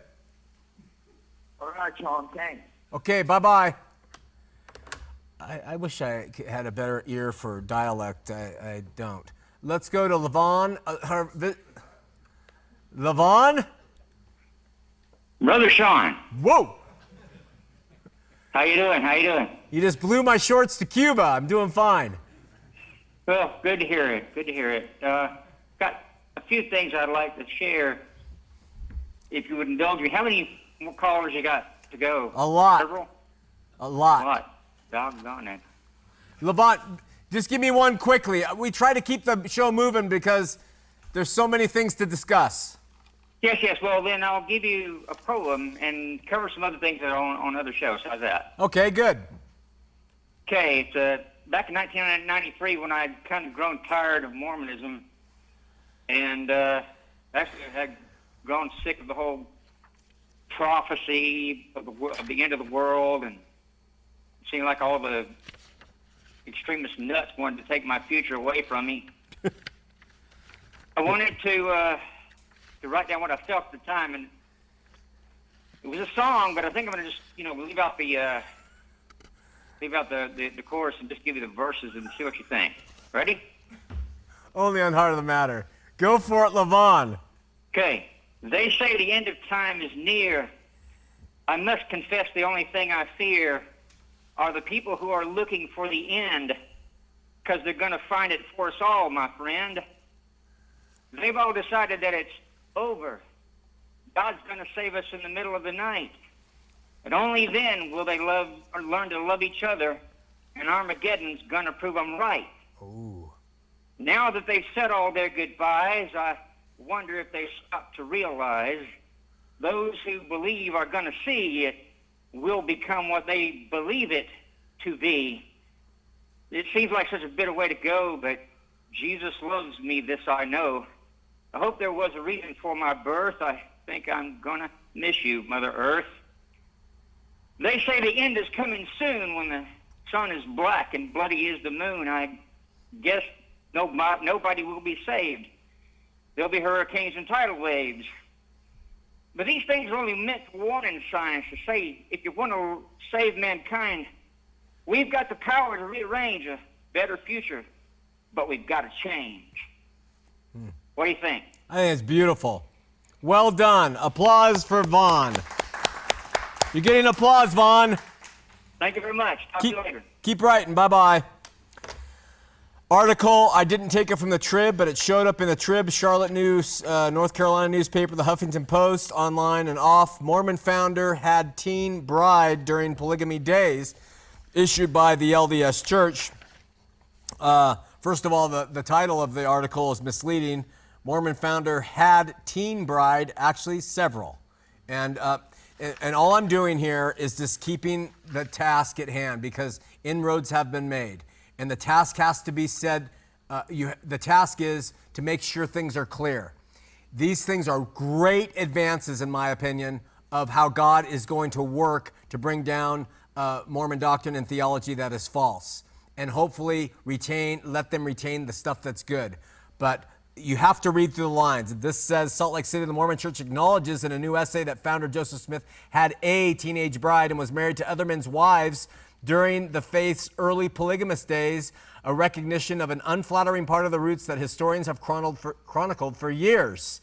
All right, Shawn. Thanks. Okay, bye bye. I, I wish I had a better ear for dialect. I, I don't. Let's go to Levon. Uh, her, the, Levon? Brother Shawn, Whoa! how you doing? How you doing? You just blew my shorts to Cuba. I'm doing fine. Well, good to hear it. Good to hear it. Uh, got a few things I'd like to share. If you would indulge me, how many more callers you got to go? A lot. Several? A A lot. Doggone it. Levon, just give me one quickly. We try to keep the show moving because there's so many things to discuss. Yes, yes. Well, then I'll give you a poem and cover some other things that are on, on other shows. How's that? Okay, good. Okay, it's uh, back in 1993 when I'd kind of grown tired of Mormonism, and uh, actually had grown sick of the whole prophecy of the, of the end of the world, and seemed like all the extremist nuts wanted to take my future away from me. I wanted to uh, to write down what I felt at the time, and it was a song, but I think I'm going to just you know leave out the. Uh, leave out the, the, the chorus and just give you the verses and see what you think. Ready? Only on Heart of the Matter. Go for it, Levon. Okay. They say the end of time is near. I must confess the only thing I fear are the people who are looking for the end because they're going to find it for us all, my friend. They've all decided that it's over. God's going to save us in the middle of the night. And only then will they love or learn to love each other, and Armageddon's going to prove them right. Ooh. Now that they've said all their goodbyes, I wonder if they stop to realize those who believe are going to see it will become what they believe it to be. It seems like such a bitter way to go, but Jesus loves me, this I know. I hope there was a reason for my birth. I think I'm going to miss you, Mother Earth. They say the end is coming soon when the sun is black and bloody is the moon. I guess nobody, nobody will be saved. There'll be hurricanes and tidal waves. But these things are only meant for warning signs to say if you want to save mankind, we've got the power to rearrange a better future, but we've got to change. Hmm. What do you think? I think it's beautiful. Well done. Applause for Vaughn. You're getting applause, Vaughn. Thank you very much. Talk Keep, to you later. keep writing. Bye bye. Article, I didn't take it from the Trib, but it showed up in the Trib, Charlotte News, uh, North Carolina newspaper, the Huffington Post, online and off. Mormon founder had teen bride during polygamy days, issued by the LDS Church. Uh, first of all, the, the title of the article is misleading. Mormon founder had teen bride, actually several. And, uh, and, and all I'm doing here is just keeping the task at hand because inroads have been made. And the task has to be said, uh, you, the task is to make sure things are clear. These things are great advances, in my opinion, of how God is going to work to bring down uh, Mormon doctrine and theology that is false, and hopefully retain, let them retain the stuff that's good. But you have to read through the lines. This says Salt Lake City, the Mormon Church acknowledges in a new essay that founder Joseph Smith had a teenage bride and was married to other men's wives during the faith's early polygamous days, a recognition of an unflattering part of the roots that historians have chronicled for, chronicled for years.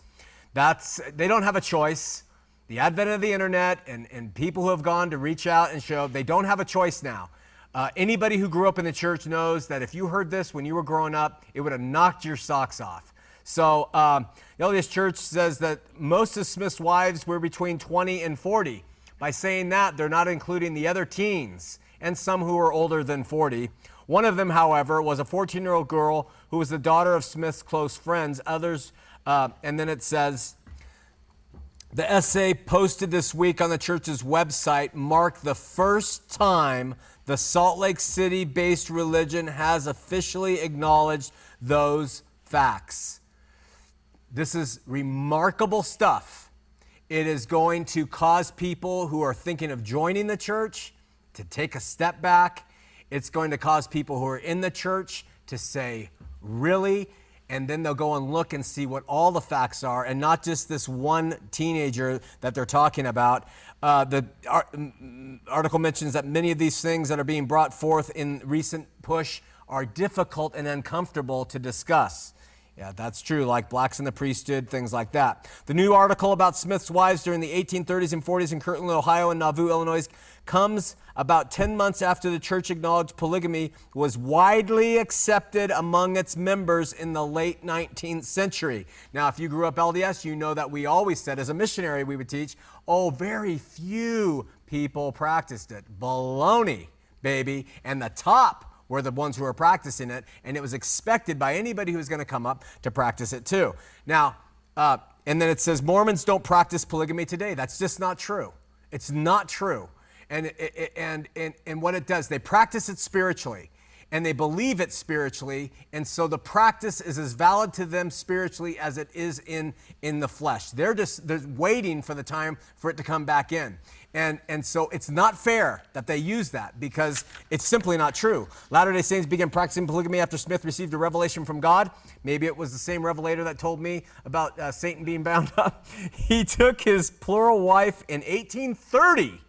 That's, they don't have a choice. The advent of the internet and, and people who have gone to reach out and show, they don't have a choice now. Uh, anybody who grew up in the church knows that if you heard this when you were growing up, it would have knocked your socks off. So, um, the LDS Church says that most of Smith's wives were between 20 and 40. By saying that, they're not including the other teens and some who were older than 40. One of them, however, was a 14 year old girl who was the daughter of Smith's close friends. Others, uh, and then it says, the essay posted this week on the church's website marked the first time the Salt Lake City based religion has officially acknowledged those facts. This is remarkable stuff. It is going to cause people who are thinking of joining the church to take a step back. It's going to cause people who are in the church to say, really? And then they'll go and look and see what all the facts are, and not just this one teenager that they're talking about. Uh, the ar- article mentions that many of these things that are being brought forth in recent push are difficult and uncomfortable to discuss. Yeah, that's true, like blacks in the priesthood, things like that. The new article about Smith's wives during the 1830s and 40s in Kirtland, Ohio, and Nauvoo, Illinois, comes about 10 months after the church acknowledged polygamy was widely accepted among its members in the late 19th century. Now, if you grew up LDS, you know that we always said, as a missionary, we would teach, oh, very few people practiced it. Baloney, baby. And the top were the ones who were practicing it, and it was expected by anybody who was going to come up to practice it too. Now, uh, and then it says Mormons don't practice polygamy today. That's just not true. It's not true. And, and, and, and what it does, they practice it spiritually and they believe it spiritually and so the practice is as valid to them spiritually as it is in in the flesh they're just they're waiting for the time for it to come back in and, and so it's not fair that they use that because it's simply not true. Latter day Saints began practicing polygamy after Smith received a revelation from God. Maybe it was the same revelator that told me about uh, Satan being bound up. he took his plural wife in 1830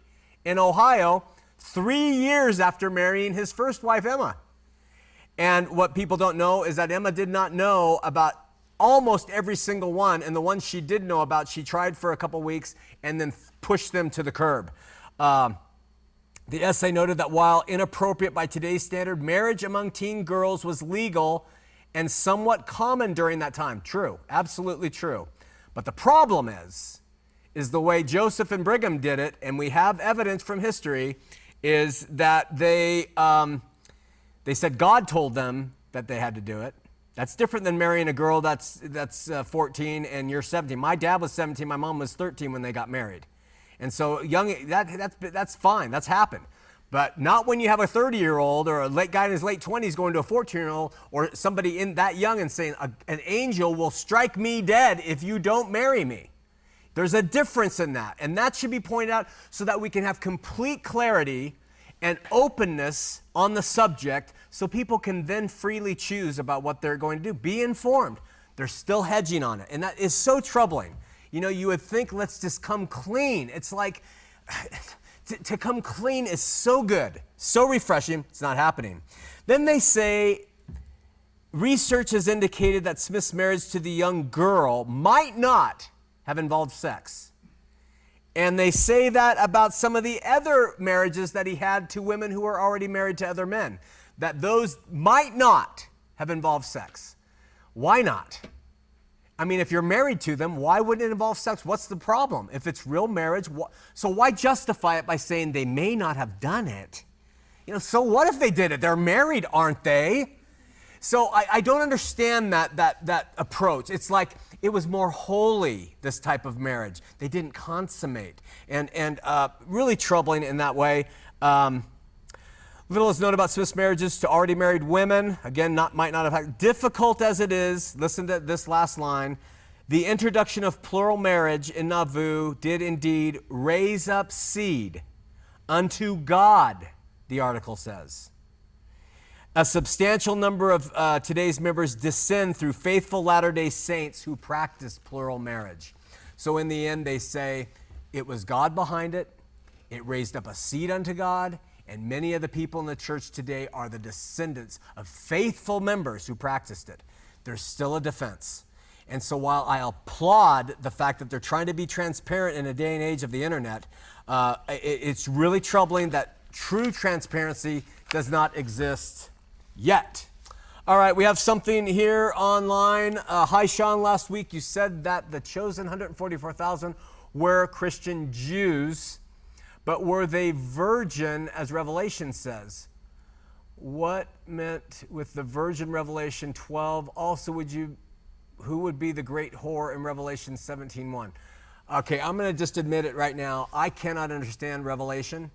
in Ohio, three years after marrying his first wife, Emma. And what people don't know is that Emma did not know about almost every single one. And the ones she did know about, she tried for a couple weeks and then pushed them to the curb. Um, the essay noted that while inappropriate by today's standard, marriage among teen girls was legal and somewhat common during that time. True, absolutely true. But the problem is, is the way Joseph and Brigham did it, and we have evidence from history, is that they um, they said God told them that they had to do it. That's different than marrying a girl that's that's uh, 14 and you're 17. My dad was 17, my mom was 13 when they got married. And so young, that, that's, that's fine, that's happened. But not when you have a 30 year old or a late guy in his late 20s going to a 14 year old or somebody in that young and saying, An angel will strike me dead if you don't marry me. There's a difference in that. And that should be pointed out so that we can have complete clarity and openness on the subject so people can then freely choose about what they're going to do. Be informed. They're still hedging on it. And that is so troubling. You know, you would think, let's just come clean. It's like, to, to come clean is so good, so refreshing. It's not happening. Then they say, research has indicated that Smith's marriage to the young girl might not have involved sex. And they say that about some of the other marriages that he had to women who were already married to other men, that those might not have involved sex. Why not? I mean, if you're married to them, why wouldn't it involve sex? What's the problem? If it's real marriage, wh- so why justify it by saying they may not have done it? You know, so what if they did it? They're married, aren't they? So I, I don't understand that, that, that approach. It's like it was more holy, this type of marriage. They didn't consummate. And, and uh, really troubling in that way. Um, Little is known about Smith's marriages to already married women. Again, not, might not have had, difficult as it is. Listen to this last line. The introduction of plural marriage in Nauvoo did indeed raise up seed unto God, the article says. A substantial number of uh, today's members descend through faithful Latter day Saints who practice plural marriage. So, in the end, they say it was God behind it, it raised up a seed unto God, and many of the people in the church today are the descendants of faithful members who practiced it. There's still a defense. And so while I applaud the fact that they're trying to be transparent in a day and age of the internet, uh, it, it's really troubling that true transparency does not exist yet. All right, we have something here online. Uh, hi, Shawn. Last week you said that the chosen 144,000 were Christian Jews. But were they virgin, as Revelation says? What meant with the virgin Revelation 12? Also, would you, who would be the great whore in Revelation 17:1? Okay, I'm going to just admit it right now. I cannot understand Revelation.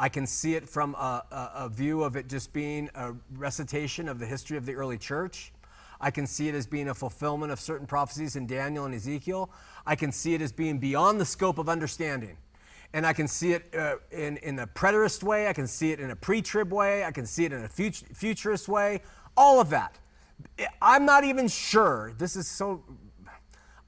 I can see it from a, a, a, view of it just being a recitation of the history of the early church. I can see it as being a fulfillment of certain prophecies in Daniel and Ezekiel. I can see it as being beyond the scope of understanding and I can see it uh, in, in a preterist way, I can see it in a pre trib way, I can see it in a fut- futurist way, all of that. I'm not even sure. This is so.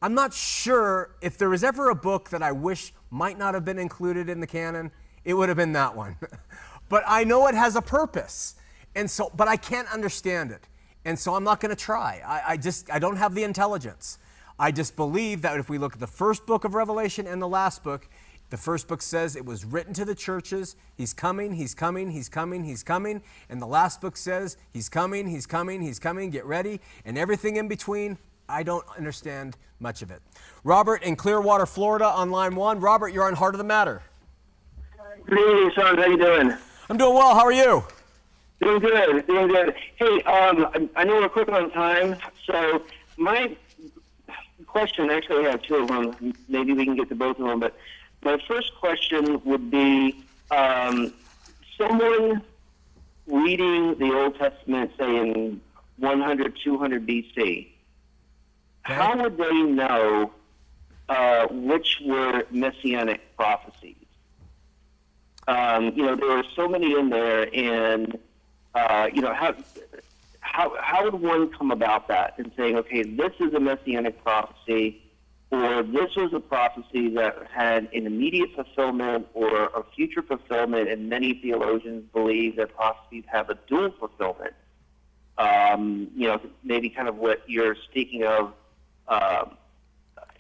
I'm not sure if there was ever a book that I wish might not have been included in the canon, it would have been that one. but I know it has a purpose. And so, but I can't understand it. And so I'm not going to try. I, I just, I don't have the intelligence. I just believe that if we look at the first book of Revelation and the last book, the first book says it was written to the churches. He's coming, he's coming, he's coming, he's coming. And the last book says he's coming, he's coming, he's coming, get ready. And everything in between, I don't understand much of it. Robert in Clearwater, Florida on line one. Robert, you're on Heart of the Matter. Good evening. How you doing? I'm doing well. How are you? Doing good. Doing good. Hey, um, I know we're quick on time, so my question actually I have two of them. Maybe we can get to both of them, but my first question would be um, someone reading the Old Testament, say in 100, 200 BC, how would they know uh, which were messianic prophecies? Um, you know, there were so many in there, and uh, you know, how how how would one come about that and saying, okay, this is a messianic prophecy, or this was a prophecy that had an immediate fulfillment or a future fulfillment, and many theologians believe that prophecies have a dual fulfillment. Um, you know, maybe kind of what you're speaking of, uh,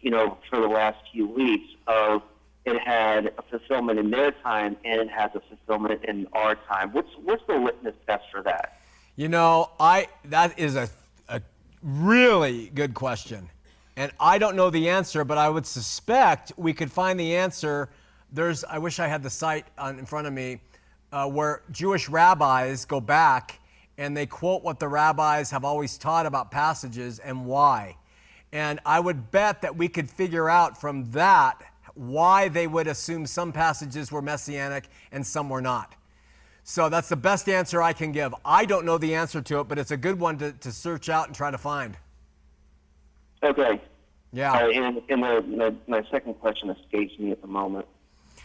you know, for the last few weeks of it had a fulfillment in their time and it has a fulfillment in our time. What's what's the litmus test for that? You know, I that is a, a really good question. And I don't know the answer, but I would suspect we could find the answer. There's I wish I had the site on, in front of me uh, where Jewish rabbis go back and they quote what the rabbis have always taught about passages and why. And I would bet that we could figure out from that why they would assume some passages were messianic and some were not. So that's the best answer I can give. I don't know the answer to it, but it's a good one to, to search out and try to find. Okay. Yeah. Uh, and and the, the, my second question escapes me at the moment.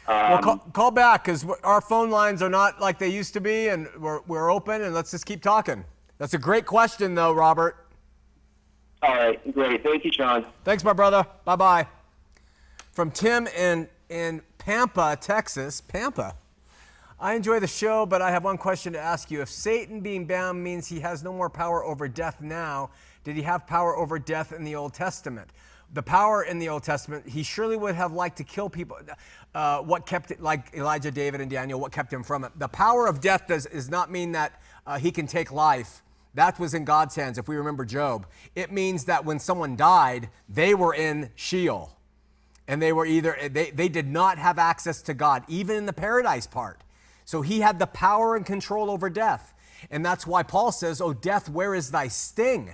Um, well, call, call back because our phone lines are not like they used to be, and we're, we're open, and let's just keep talking. That's a great question, though, Robert. All right, great. Thank you, Shawn. Thanks, my brother. Bye bye. From Tim in, in Pampa, Texas. Pampa. I enjoy the show, but I have one question to ask you. If Satan being bound means he has no more power over death now, did he have power over death in the Old Testament? The power in the Old Testament, he surely would have liked to kill people. Uh, what kept it, like Elijah, David, and Daniel, what kept him from it? The power of death does, does not mean that uh, he can take life. That was in God's hands, if we remember Job. It means that when someone died, they were in Sheol. And they were either, they, they did not have access to God, even in the paradise part. So he had the power and control over death. And that's why Paul says, Oh, death, where is thy sting?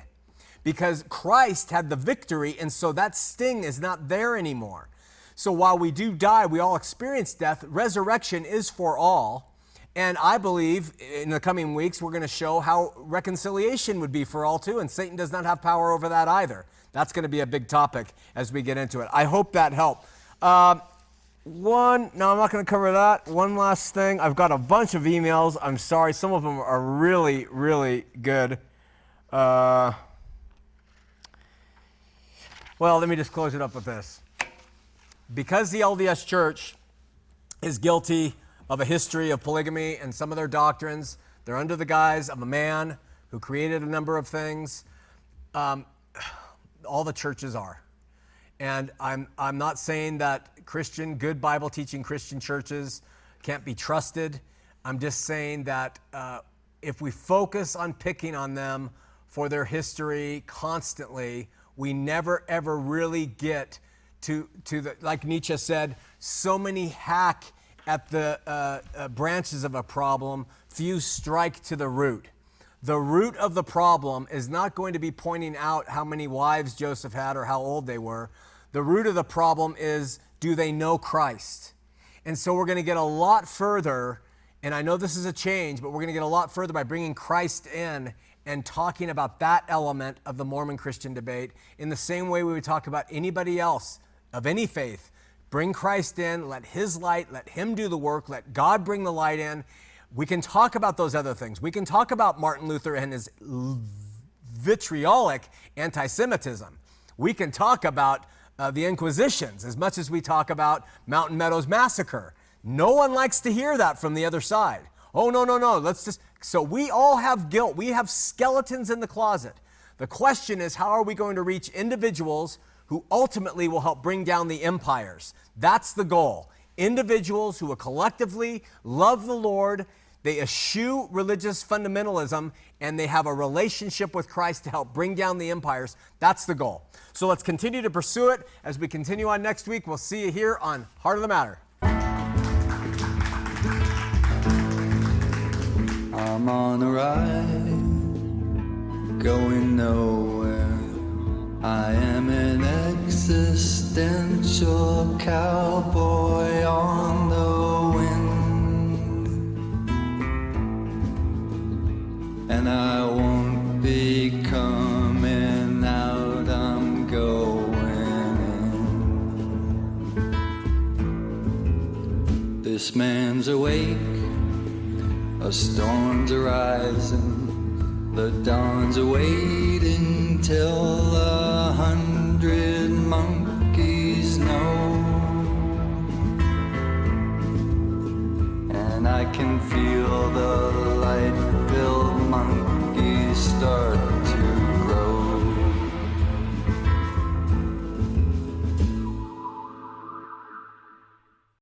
Because Christ had the victory, and so that sting is not there anymore. So while we do die, we all experience death, resurrection is for all. And I believe in the coming weeks, we're going to show how reconciliation would be for all too. And Satan does not have power over that either. That's going to be a big topic as we get into it. I hope that helped. Uh, one, no, I'm not going to cover that. One last thing. I've got a bunch of emails. I'm sorry. Some of them are really, really good. Uh, well, let me just close it up with this. Because the LDS Church is guilty of a history of polygamy and some of their doctrines, they're under the guise of a man who created a number of things. Um, all the churches are. And I'm, I'm not saying that Christian, good Bible teaching Christian churches can't be trusted. I'm just saying that uh, if we focus on picking on them for their history constantly, we never ever really get to, to the, like Nietzsche said, so many hack at the uh, uh, branches of a problem, few strike to the root. The root of the problem is not going to be pointing out how many wives Joseph had or how old they were. The root of the problem is do they know Christ? And so we're going to get a lot further, and I know this is a change, but we're going to get a lot further by bringing Christ in and talking about that element of the Mormon Christian debate in the same way we would talk about anybody else of any faith. Bring Christ in, let His light, let Him do the work, let God bring the light in, We can talk about those other things. We can talk about Martin Luther and his vitriolic anti Semitism. We can talk about uh, the Inquisitions as much as we talk about Mountain Meadows Massacre. No one likes to hear that from the other side. Oh, no, no, no. Let's just. So we all have guilt. We have skeletons in the closet. The question is, how are we going to reach individuals who ultimately will help bring down the empires? That's the goal. Individuals who will collectively love the Lord, they eschew religious fundamentalism, and they have a relationship with Christ to help bring down the empires. That's the goal. So let's continue to pursue it as we continue on next week. We'll see you here on Heart of the Matter. I'm on a ride, going nowhere. I am an existential cowboy on And I won't be coming out, I'm going in. This man's awake. A storm's arising, the dawn's awaiting till a hundred monkeys know. And I can feel the monkey started.